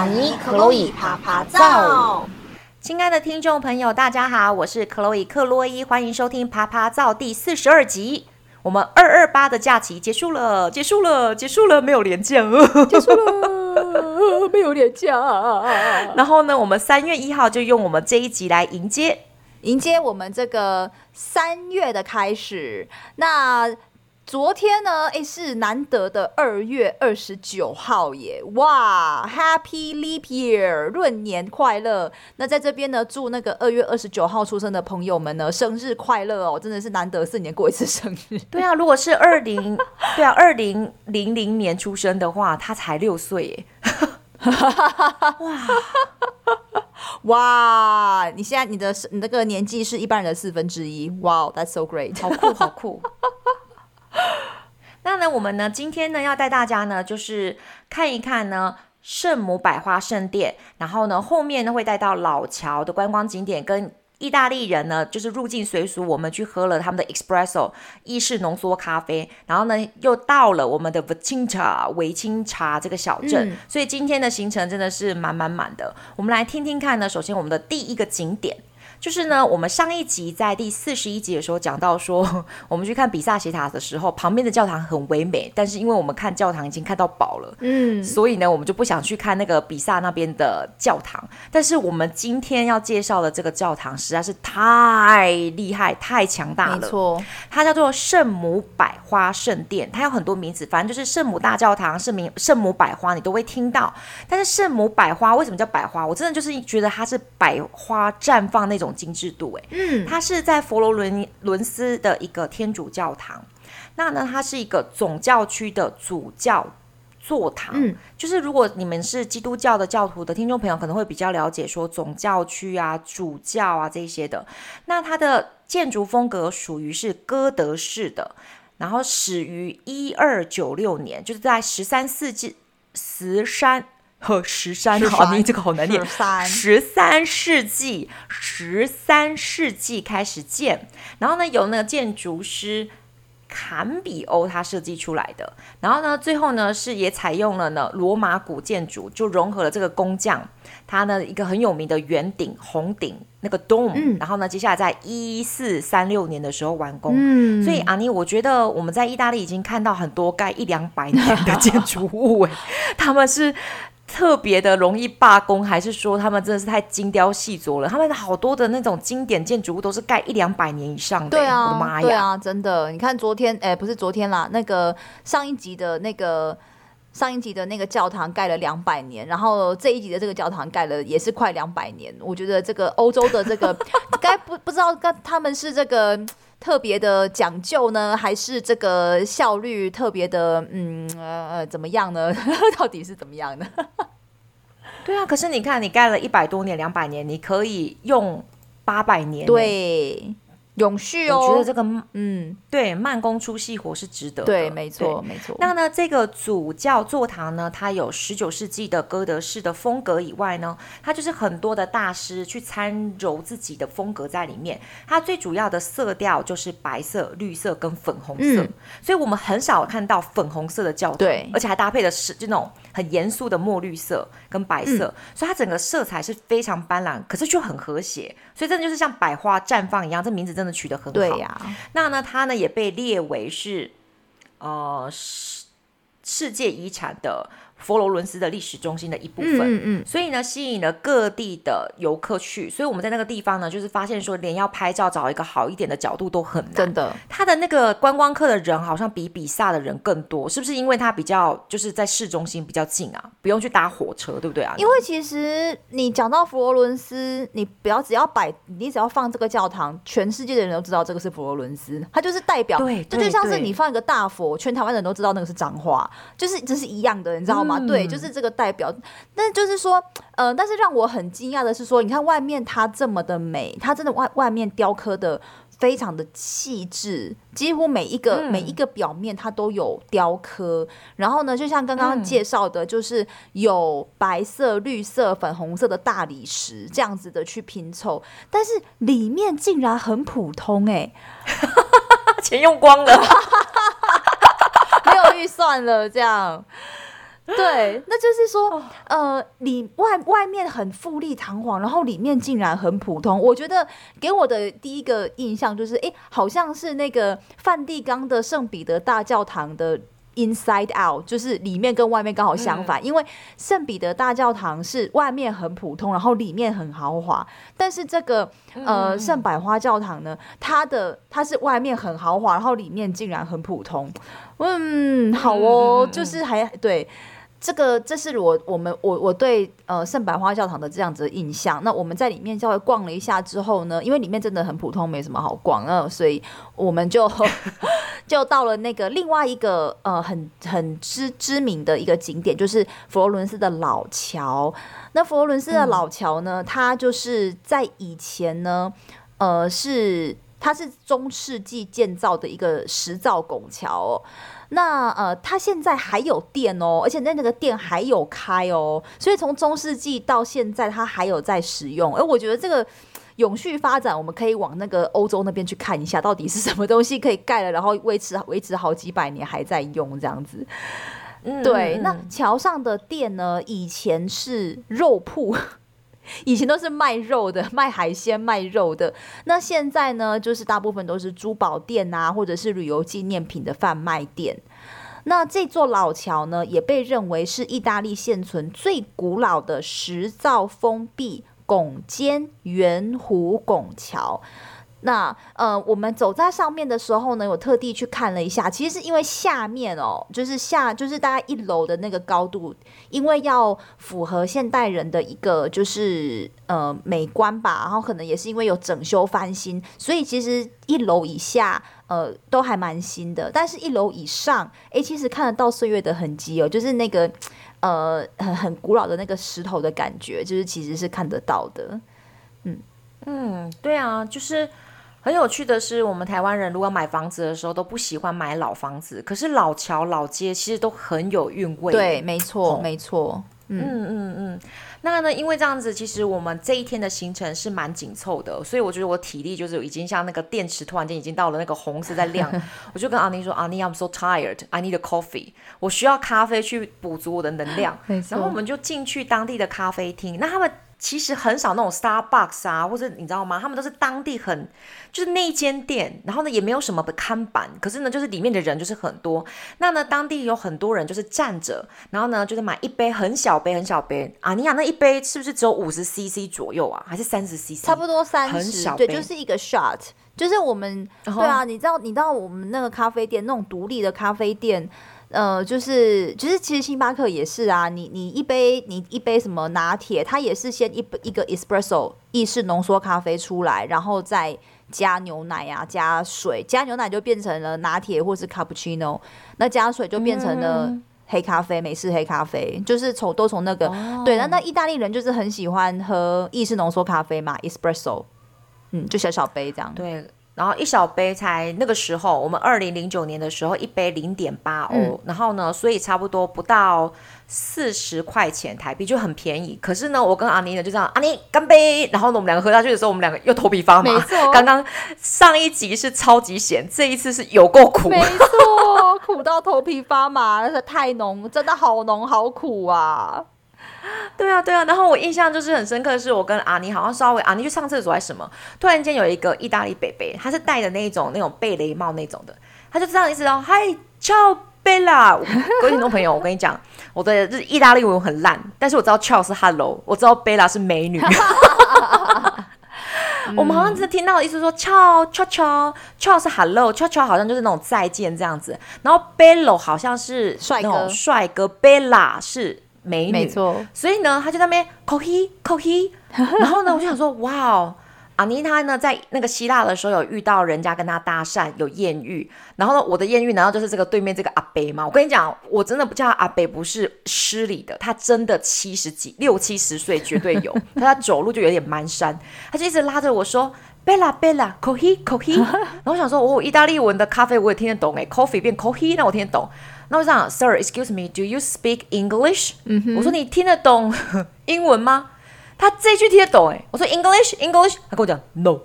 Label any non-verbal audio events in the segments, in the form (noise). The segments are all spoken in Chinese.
阿尼克洛伊趴趴造。亲爱的听众朋友，大家好，我是克洛伊克洛伊，欢迎收听趴趴造第四十二集。我们二二八的假期结束了，结束了，结束了，没有连假，结束了，(laughs) 没有连假。然后呢，我们三月一号就用我们这一集来迎接，迎接我们这个三月的开始。那昨天呢，哎，是难得的二月二十九号耶！哇，Happy Leap Year，闰年快乐！那在这边呢，祝那个二月二十九号出生的朋友们呢，生日快乐哦！真的是难得四年过一次生日。对啊，如果是二零，(laughs) 对啊，二零零零年出生的话，他才六岁耶！(laughs) 哇哇，你现在你的你那个年纪是一般人的四分之一，哇，Wow，That's so great，好酷，好酷。那呢，我们呢，今天呢，要带大家呢，就是看一看呢，圣母百花圣殿，然后呢，后面呢会带到老桥的观光景点，跟意大利人呢，就是入境随俗，我们去喝了他们的 espresso 意式浓缩咖啡，然后呢，又到了我们的 Vicenza 维清茶这个小镇，嗯、所以今天的行程真的是满满满的。我们来听听看呢，首先我们的第一个景点。就是呢，我们上一集在第四十一集的时候讲到说，(laughs) 我们去看比萨斜塔的时候，旁边的教堂很唯美，但是因为我们看教堂已经看到饱了，嗯，所以呢，我们就不想去看那个比萨那边的教堂。但是我们今天要介绍的这个教堂实在是太厉害、太强大了，没错，它叫做圣母百花圣殿，它有很多名字，反正就是圣母大教堂、圣明圣母百花，你都会听到。但是圣母百花为什么叫百花？我真的就是觉得它是百花绽放那种。精致度哎，嗯，它是在佛罗伦伦斯的一个天主教堂，那呢，它是一个总教区的主教座堂，嗯，就是如果你们是基督教的教徒的听众朋友，可能会比较了解说总教区啊、主教啊这些的。那它的建筑风格属于是哥德式的，然后始于一二九六年，就是在十三世纪十三。和十三，好，你这个好难念。十三世纪，十三世纪开始建，然后呢，由那个建筑师坎比欧他设计出来的。然后呢，最后呢是也采用了呢罗马古建筑，就融合了这个工匠他呢一个很有名的圆顶红顶那个 dome、嗯。然后呢，接下来在一四三六年的时候完工。嗯，所以阿妮，我觉得我们在意大利已经看到很多盖一两百年的建筑物，哎，(laughs) 他们是。特别的容易罢工，还是说他们真的是太精雕细琢了？他们好多的那种经典建筑物都是盖一两百年以上的。对啊，我的妈呀！对啊，真的。你看昨天，哎，不是昨天啦，那个上一集的那个上一集的那个教堂盖了两百年，然后这一集的这个教堂盖了也是快两百年。我觉得这个欧洲的这个 (laughs) 该不不知道，他们是这个。特别的讲究呢，还是这个效率特别的，嗯呃怎么样呢？(laughs) 到底是怎么样呢？对啊，可是你看，你盖了一百多年、两百年，你可以用八百年，对。永续哦，我觉得这个嗯，对，慢工出细活是值得的。对，没错，没错。那呢，这个主教座堂呢，它有十九世纪的哥德式的风格以外呢，它就是很多的大师去参揉自己的风格在里面。它最主要的色调就是白色、绿色跟粉红色，嗯、所以我们很少看到粉红色的教堂，对，而且还搭配的是这种很严肃的墨绿色跟白色，嗯、所以它整个色彩是非常斑斓，可是却很和谐，所以真的就是像百花绽放一样。这名字真的。取得很好，对呀。那呢，它呢也被列为是呃世世界遗产的。佛罗伦斯的历史中心的一部分，嗯嗯，所以呢，吸引了各地的游客去。所以我们在那个地方呢，就是发现说，连要拍照找一个好一点的角度都很难。真的，他的那个观光客的人好像比比萨的人更多，是不是？因为他比较就是在市中心比较近啊，不用去搭火车，对不对啊？因为其实你讲到佛罗伦斯，你不要只要摆，你只要放这个教堂，全世界的人都知道这个是佛罗伦斯，它就是代表。对，这就像是你放一个大佛，全台湾人都知道那个是彰化，就是这是一样的，你知道吗？嗯对，就是这个代表。但就是说，呃，但是让我很惊讶的是说，你看外面它这么的美，它真的外外面雕刻的非常的细致，几乎每一个、嗯、每一个表面它都有雕刻。然后呢，就像刚刚介绍的，就是有白色、绿色、粉红色的大理石这样子的去拼凑，但是里面竟然很普通哎、欸，(laughs) 钱用光了。(laughs) 没有预算了，这样，(laughs) 对，那就是说，呃，里外外面很富丽堂皇，然后里面竟然很普通。我觉得给我的第一个印象就是，哎，好像是那个梵蒂冈的圣彼得大教堂的 inside out，就是里面跟外面刚好相反。嗯、因为圣彼得大教堂是外面很普通，然后里面很豪华，但是这个呃圣百花教堂呢，它的它是外面很豪华，然后里面竟然很普通。嗯，好哦，嗯、就是还对。这个这是我我们我我对呃圣百花教堂的这样子的印象。那我们在里面稍微逛了一下之后呢，因为里面真的很普通，没什么好逛啊，所以我们就 (laughs) 就到了那个另外一个呃很很知知名的一个景点，就是佛罗伦斯的老桥。那佛罗伦斯的老桥呢，嗯、它就是在以前呢，呃是它是中世纪建造的一个石造拱桥哦。那呃，它现在还有电哦，而且那那个店还有开哦，所以从中世纪到现在，它还有在使用。而我觉得这个永续发展，我们可以往那个欧洲那边去看一下，到底是什么东西可以盖了，然后维持维持好几百年还在用这样子。嗯，对。那桥上的店呢，以前是肉铺。以前都是卖肉的，(laughs) 卖海鲜、卖肉的。那现在呢，就是大部分都是珠宝店啊，或者是旅游纪念品的贩卖店。那这座老桥呢，也被认为是意大利现存最古老的石造封闭拱肩圆弧拱桥。那呃，我们走在上面的时候呢，我特地去看了一下，其实是因为下面哦，就是下就是大概一楼的那个高度，因为要符合现代人的一个就是呃美观吧，然后可能也是因为有整修翻新，所以其实一楼以下呃都还蛮新的，但是一楼以上，诶，其实看得到岁月的痕迹哦，就是那个呃很很古老的那个石头的感觉，就是其实是看得到的，嗯嗯，对啊，就是。很有趣的是，我们台湾人如果买房子的时候都不喜欢买老房子，可是老桥老街其实都很有韵味。对，没错，哦、没错。嗯嗯嗯嗯。那呢，因为这样子，其实我们这一天的行程是蛮紧凑的，所以我觉得我体力就是已经像那个电池突然间已经到了那个红色在亮。(laughs) 我就跟阿妮说：“阿妮，I'm so tired. I need a coffee. 我需要咖啡去补足我的能量。”然后我们就进去当地的咖啡厅。那他们。其实很少那种 Starbucks 啊，或者你知道吗？他们都是当地很就是那一间店，然后呢也没有什么的看板，可是呢就是里面的人就是很多。那呢当地有很多人就是站着，然后呢就是买一杯很小杯很小杯啊，你想那一杯是不是只有五十 CC 左右啊？还是三十 CC？差不多三十，很小杯，对，就是一个 shot，就是我们、uh huh. 对啊，你知道你知道我们那个咖啡店那种独立的咖啡店。呃，就是，就是，其实星巴克也是啊。你你一杯你一杯什么拿铁，它也是先一一个 espresso 意式浓缩咖啡出来，然后再加牛奶呀、啊，加水，加牛奶就变成了拿铁或是 cappuccino，那加水就变成了黑咖啡，美式黑咖啡，就是从都从那个、哦、对。那那意大利人就是很喜欢喝意式浓缩咖啡嘛，espresso，嗯，就小小杯这样。对。然后一小杯才那个时候，我们二零零九年的时候一杯零点八欧，嗯、然后呢，所以差不多不到四十块钱台币就很便宜。可是呢，我跟阿妮呢就这样，阿妮干杯。然后呢，我们两个喝下去的时候，我们两个又头皮发麻。刚刚上一集是超级咸，这一次是有够苦。没错，苦到头皮发麻，那是太浓，真的好浓好苦啊。(laughs) 对啊，对啊，然后我印象就是很深刻的是，我跟阿尼好像稍微阿尼去上厕所还是什么，突然间有一个意大利北北，他是戴的那种那种贝雷帽那种的，他就这样意思哦嗨，ciao bella，各位听众朋友，我跟你讲，我的日意大利文很烂，但是我知道 ciao 是 hello，我知道 bella 是美女，(laughs) 我们好像只是听到的意思说 ciao ciao ciao ciao 是 hello，ciao ciao 好像就是那种再见这样子，然后 bello 好像是帅哥。帅哥，bella 是。美女，没错，所以呢，他就在那边 coffee coffee，(laughs) 然后呢，我就想说，哇哦，阿妮她呢，在那个希腊的时候有遇到人家跟她搭讪，有艳遇，然后呢，我的艳遇难道就是这个对面这个阿伯吗？我跟你讲，我真的不叫阿伯，不是失礼的，他真的七十几六七十岁绝对有，他走路就有点蹒跚，他就一直拉着我说，Bella Bella coffee coffee，(laughs) 然后我想说，哦、意大利文的咖啡我也听得懂哎，coffee 变 coffee，那我听得懂。那我想，Sir，excuse me，do you speak English？、嗯、哼我说你听得懂 (laughs) 英文吗？他这句听得懂哎。我说 English，English，他跟我讲 No。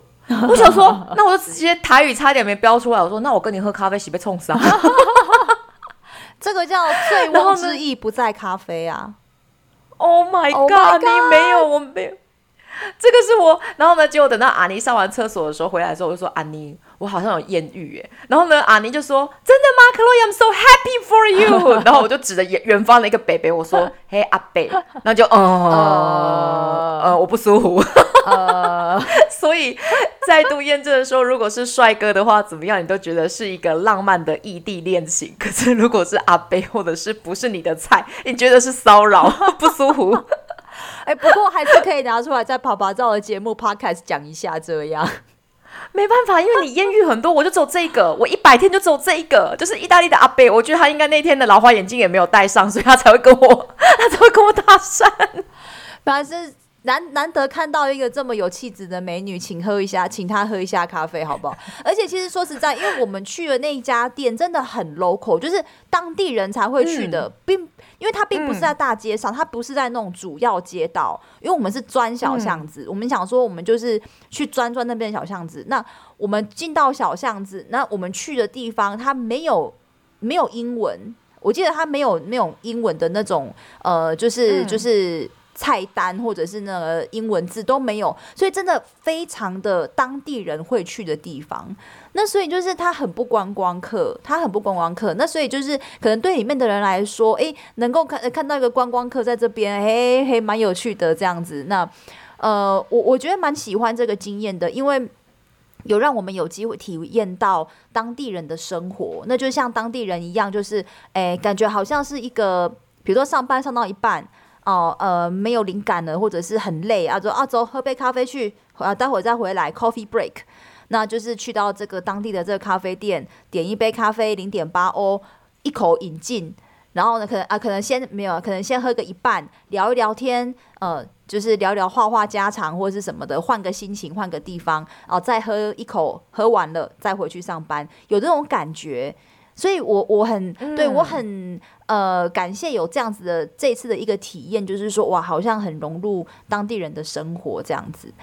我想说，(laughs) 那我就直接台语差点没飙出来。我说那我跟你喝咖啡，洗被冲死啊。(laughs) 这个叫醉翁之意不在咖啡啊！Oh my god！, oh my god 你没有，我没有。(laughs) 这个是我，然后呢，结果等到阿尼上完厕所的时候回来的时候，我就说阿尼，我好像有艳遇耶。然后呢，阿尼就说真的吗？Chloe，I'm so happy for you。(laughs) 然后我就指着远远方的一个北北，我说嘿阿北，然后就呃呃，呃我不舒服。呃，(laughs) 所以再度验证的时候，如果是帅哥的话，怎么样你都觉得是一个浪漫的异地恋情。可是如果是阿北或者是不是你的菜，你觉得是骚扰不舒服。(laughs) 哎、欸，不过还是可以拿出来在跑跑照的节目 podcast 讲一下，这样没办法，因为你艳遇很多，我就走这个，我一百天就走这一个，就是意大利的阿贝，我觉得他应该那天的老花眼镜也没有戴上，所以他才会跟我，(laughs) 他才会跟我搭讪。反正是难难得看到一个这么有气质的美女，请喝一下，请她喝一下咖啡，好不好？(laughs) 而且其实说实在，因为我们去的那一家店真的很 local，就是当地人才会去的，并、嗯。因为它并不是在大街上，它不是在那种主要街道，因为我们是钻小巷子，我们想说我们就是去钻钻那边的小巷子。那我们进到小巷子，那我们去的地方它没有没有英文，我记得它没有没有英文的那种呃，就是就是菜单或者是那个英文字都没有，所以真的非常的当地人会去的地方。那所以就是他很不观光客，他很不观光客。那所以就是可能对里面的人来说，哎、能够看看到一个观光客在这边，嘿嘿，蛮有趣的这样子。那呃，我我觉得蛮喜欢这个经验的，因为有让我们有机会体验到当地人的生活。那就像当地人一样，就是哎、感觉好像是一个，比如说上班上到一半哦，呃，没有灵感了，或者是很累啊，说啊，走，喝杯咖啡去，啊，待会再回来，coffee break。那就是去到这个当地的这个咖啡店，点一杯咖啡，零点八欧，一口饮尽，然后呢，可能啊，可能先没有，可能先喝个一半，聊一聊天，呃，就是聊聊画画家常或者是什么的，换个心情，换个地方，然后再喝一口，喝完了再回去上班，有这种感觉，所以我我很、嗯、对我很呃感谢有这样子的这次的一个体验，就是说哇，好像很融入当地人的生活这样子。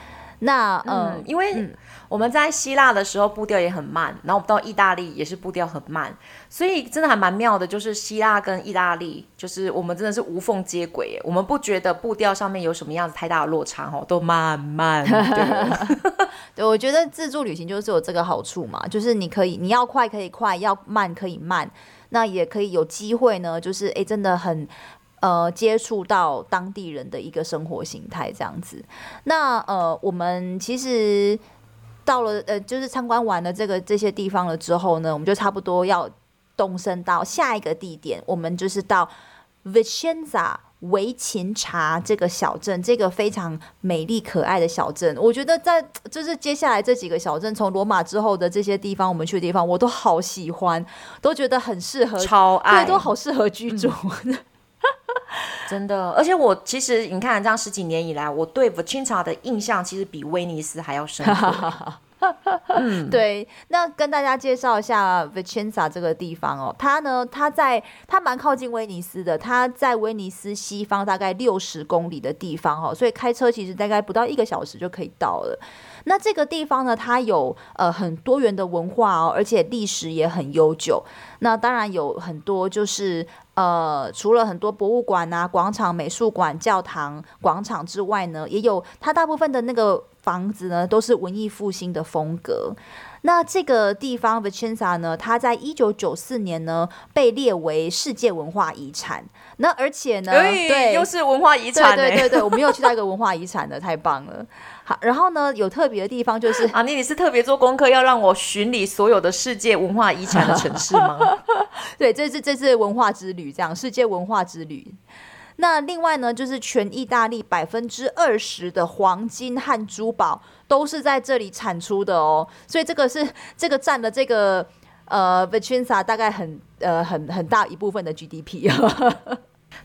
那呃、嗯，因为我们在希腊的时候步调也很慢，然后我们到意大利也是步调很慢，所以真的还蛮妙的。就是希腊跟意大利，就是我们真的是无缝接轨，我们不觉得步调上面有什么样子太大的落差哦，都慢慢的。(laughs) 对，我觉得自助旅行就是有这个好处嘛，就是你可以你要快可以快，要慢可以慢，那也可以有机会呢，就是哎，真的很。呃，接触到当地人的一个生活形态这样子，那呃，我们其实到了呃，就是参观完了这个这些地方了之后呢，我们就差不多要动身到下一个地点，我们就是到 Vicenza 维琴察这个小镇，这个非常美丽可爱的小镇。我觉得在就是接下来这几个小镇，从罗马之后的这些地方，我们去的地方，我都好喜欢，都觉得很适合，超爱，对，都好适合居住。嗯真的，而且我其实你看，这样十几年以来，我对 Vicenza 的印象其实比威尼斯还要深刻。(laughs) 对，那跟大家介绍一下 Vicenza 这个地方哦，它呢，它在它蛮靠近威尼斯的，它在威尼斯西方大概六十公里的地方哦，所以开车其实大概不到一个小时就可以到了。那这个地方呢，它有呃很多元的文化哦，而且历史也很悠久。那当然有很多就是呃，除了很多博物馆啊、广场、美术馆、教堂、广场之外呢，也有它大部分的那个房子呢，都是文艺复兴的风格。那这个地方 Vicenza 呢，它在一九九四年呢被列为世界文化遗产。那而且呢，对，又是文化遗产，对对对对，我们又去到一个文化遗产的，(laughs) 太棒了。好，然后呢，有特别的地方就是啊，你你是特别做功课要让我巡礼所有的世界文化遗产的城市吗？(laughs) 对，这是这是文化之旅，这样世界文化之旅。那另外呢，就是全意大利百分之二十的黄金和珠宝都是在这里产出的哦，所以这个是这个占了这个呃 Vicenza 大概很呃很很大一部分的 GDP。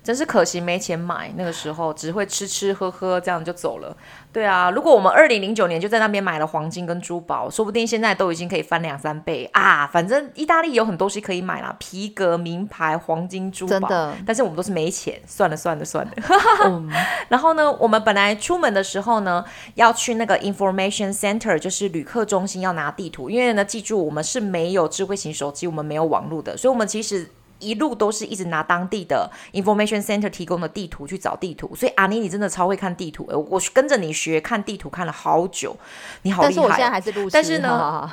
真是可惜没钱买，那个时候只会吃吃喝喝，这样就走了。对啊，如果我们二零零九年就在那边买了黄金跟珠宝，说不定现在都已经可以翻两三倍啊！反正意大利有很多东西可以买啦，皮革、名牌、黄金、珠宝。真的，但是我们都是没钱，算了算了算了。(laughs) 嗯、然后呢，我们本来出门的时候呢，要去那个 information center，就是旅客中心要拿地图，因为呢，记住我们是没有智慧型手机，我们没有网络的，所以我们其实。一路都是一直拿当地的 information center 提供的地图去找地图，所以阿妮，你真的超会看地图，我我跟着你学看地图看了好久，你好厉害。但是我现在还是路痴，但是呢，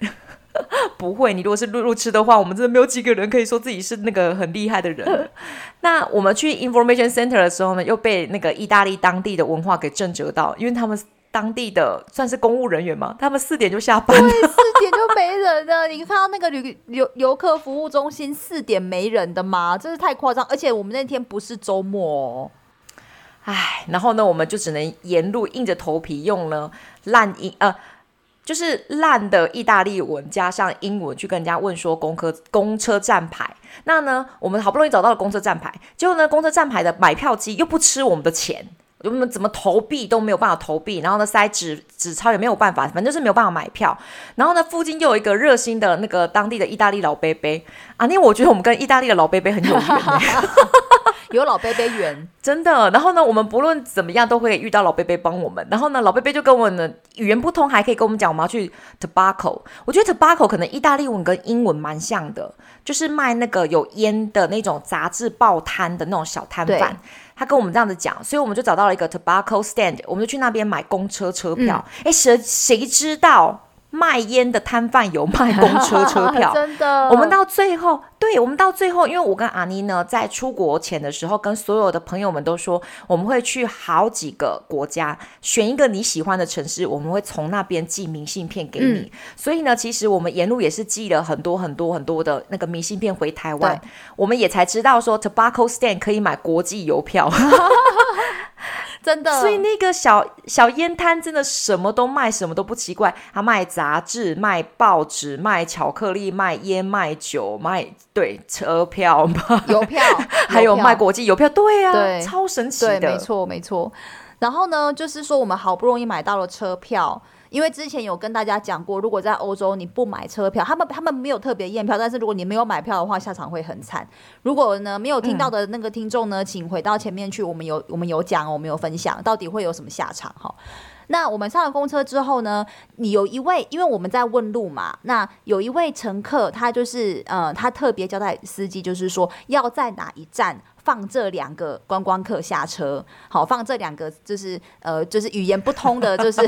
(laughs) 不会，你如果是路路痴的话，我们真的没有几个人可以说自己是那个很厉害的人。(laughs) 那我们去 information center 的时候呢，又被那个意大利当地的文化给震折到，因为他们。当地的算是公务人员嘛，他们四点就下班了，点就没人了。(laughs) 你看到那个旅游游客服务中心四点没人的吗？真是太夸张。而且我们那天不是周末哦，唉，然后呢，我们就只能沿路硬着头皮用了烂英呃，就是烂的意大利文加上英文去跟人家问说公车公车站牌。那呢，我们好不容易找到了公车站牌，结果呢，公车站牌的买票机又不吃我们的钱。我们怎么投币都没有办法投币，然后呢，塞纸纸钞也没有办法，反正就是没有办法买票。然后呢，附近又有一个热心的那个当地的意大利老伯伯啊，因为我觉得我们跟意大利的老伯伯很有缘，(laughs) 有老伯伯缘，(laughs) 真的。然后呢，我们不论怎么样都会遇到老伯伯帮我们。然后呢，老伯伯就跟我们的语言不通，还可以跟我们讲我们要去 tobacco。我觉得 tobacco 可能意大利文跟英文蛮像的，就是卖那个有烟的那种杂志报摊的那种小摊贩。他跟我们这样子讲，所以我们就找到了一个 tobacco stand，我们就去那边买公车车票。哎、嗯，谁谁知道？卖烟的摊贩有卖公车车票，(laughs) 真的。我们到最后，对，我们到最后，因为我跟阿妮呢，在出国前的时候，跟所有的朋友们都说，我们会去好几个国家，选一个你喜欢的城市，我们会从那边寄明信片给你。嗯、所以呢，其实我们沿路也是寄了很多很多很多的那个明信片回台湾，我们也才知道说，Tobacco Stand 可以买国际邮票。(laughs) 真的，所以那个小小烟摊真的什么都卖，什么都不奇怪。他卖杂志、卖报纸、卖巧克力、卖烟、卖酒、卖对车票、邮 (laughs) (laughs) 票，还有卖国际邮票。对呀、超神奇的，没错没错。然后呢，就是说我们好不容易买到了车票。因为之前有跟大家讲过，如果在欧洲你不买车票，他们他们没有特别验票，但是如果你没有买票的话，下场会很惨。如果呢没有听到的那个听众呢，嗯、请回到前面去，我们有我们有讲，我们有分享到底会有什么下场哈。那我们上了公车之后呢，你有一位，因为我们在问路嘛，那有一位乘客他就是呃，他特别交代司机，就是说要在哪一站。放这两个观光客下车，好，放这两个就是呃，就是语言不通的，就是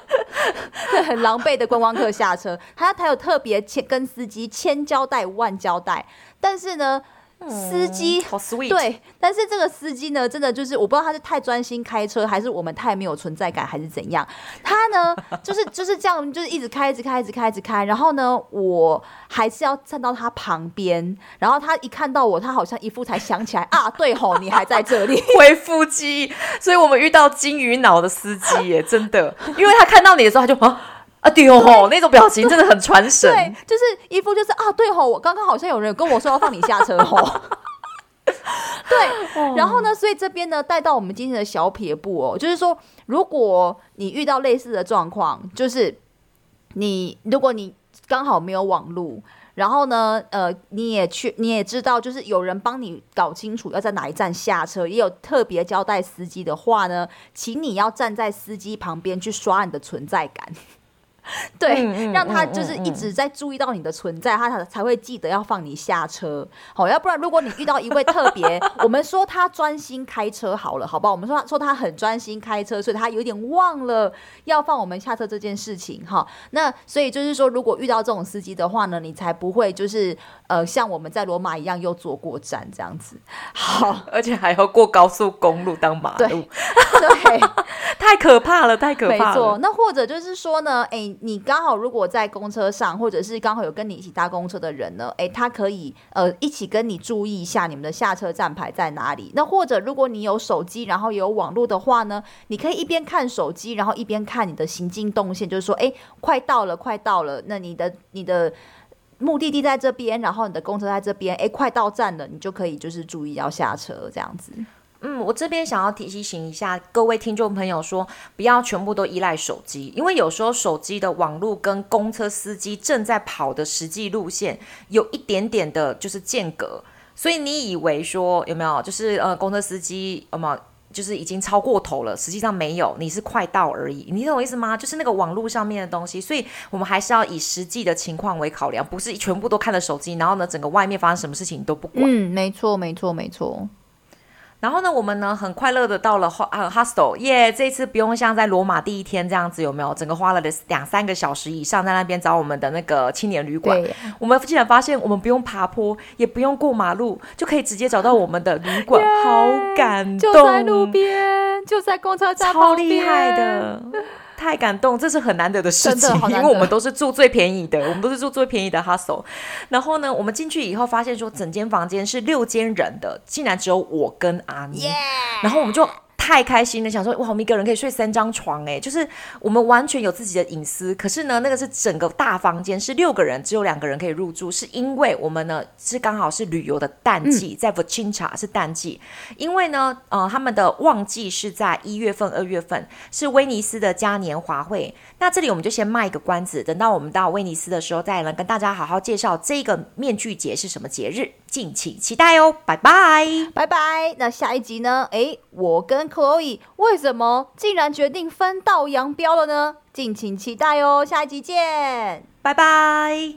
(laughs) 很狼狈的观光客下车。他他有特别千跟司机千交代万交代，但是呢。司机好 sweet，对，但是这个司机呢，真的就是我不知道他是太专心开车，还是我们太没有存在感，还是怎样。他呢，(laughs) 就是就是这样，就是一直开，一直开，一直开，一直开。然后呢，我还是要站到他旁边。然后他一看到我，他好像一副才想起来啊，对吼，你还在这里，(laughs) (laughs) 恢复记忆。所以我们遇到金鱼脑的司机耶，真的，因为他看到你的时候，他就啊。啊对哦，对那种表情真的很传神。对，就是一副就是啊，对吼，我刚刚好像有人跟我说要放你下车吼。(laughs) 对，然后呢，所以这边呢带到我们今天的小撇步哦，就是说，如果你遇到类似的状况，就是你如果你刚好没有网路，然后呢，呃，你也去你也知道，就是有人帮你搞清楚要在哪一站下车，也有特别交代司机的话呢，请你要站在司机旁边去刷你的存在感。(laughs) 对，嗯、让他就是一直在注意到你的存在，嗯、他才才会记得要放你下车。好，要不然如果你遇到一位特别，(laughs) 我们说他专心开车好了，好不好？我们说他说他很专心开车，所以他有点忘了要放我们下车这件事情。哈，那所以就是说，如果遇到这种司机的话呢，你才不会就是呃像我们在罗马一样又坐过站这样子。好，(laughs) 而且还要过高速公路当马路，对，(laughs) 对太可怕了，太可怕了。没错，那或者就是说呢，哎。你刚好如果在公车上，或者是刚好有跟你一起搭公车的人呢，诶，他可以呃一起跟你注意一下你们的下车站牌在哪里。那或者如果你有手机，然后有网络的话呢，你可以一边看手机，然后一边看你的行进动线，就是说，诶，快到了，快到了。那你的你的目的地在这边，然后你的公车在这边，诶，快到站了，你就可以就是注意要下车这样子。嗯，我这边想要提醒一下各位听众朋友说，不要全部都依赖手机，因为有时候手机的网络跟公车司机正在跑的实际路线有一点点的，就是间隔，所以你以为说有没有，就是呃，公车司机有没有就是已经超过头了，实际上没有，你是快到而已，你懂我意思吗？就是那个网络上面的东西，所以我们还是要以实际的情况为考量，不是全部都看了手机，然后呢，整个外面发生什么事情你都不管。嗯，没错，没错，没错。然后呢，我们呢很快乐的到了呃 hostel，耶！这次不用像在罗马第一天这样子，有没有？整个花了的两三个小时以上在那边找我们的那个青年旅馆。我们竟然发现，我们不用爬坡，也不用过马路，就可以直接找到我们的旅馆，(laughs) 好感动！就在路边，就在公车站超厉害的。太感动，这是很难得的事情，因为我们都是住最便宜的，我们都是住最便宜的 hostel。然后呢，我们进去以后发现说，整间房间是六间人的，竟然只有我跟阿妮!然后我们就。太开心了，想说哇，我们一个人可以睡三张床哎，就是我们完全有自己的隐私。可是呢，那个是整个大房间是六个人，只有两个人可以入住，是因为我们呢是刚好是旅游的淡季，嗯、在 Vicenza 是淡季，因为呢，呃，他们的旺季是在一月份、二月份，是威尼斯的嘉年华会。那这里我们就先卖一个关子，等到我们到威尼斯的时候，再来跟大家好好介绍这个面具节是什么节日。敬请期待哦，拜拜拜拜。那下一集呢？诶，我跟 Chloe 为什么竟然决定分道扬镳了呢？敬请期待哦，下一集见，拜拜。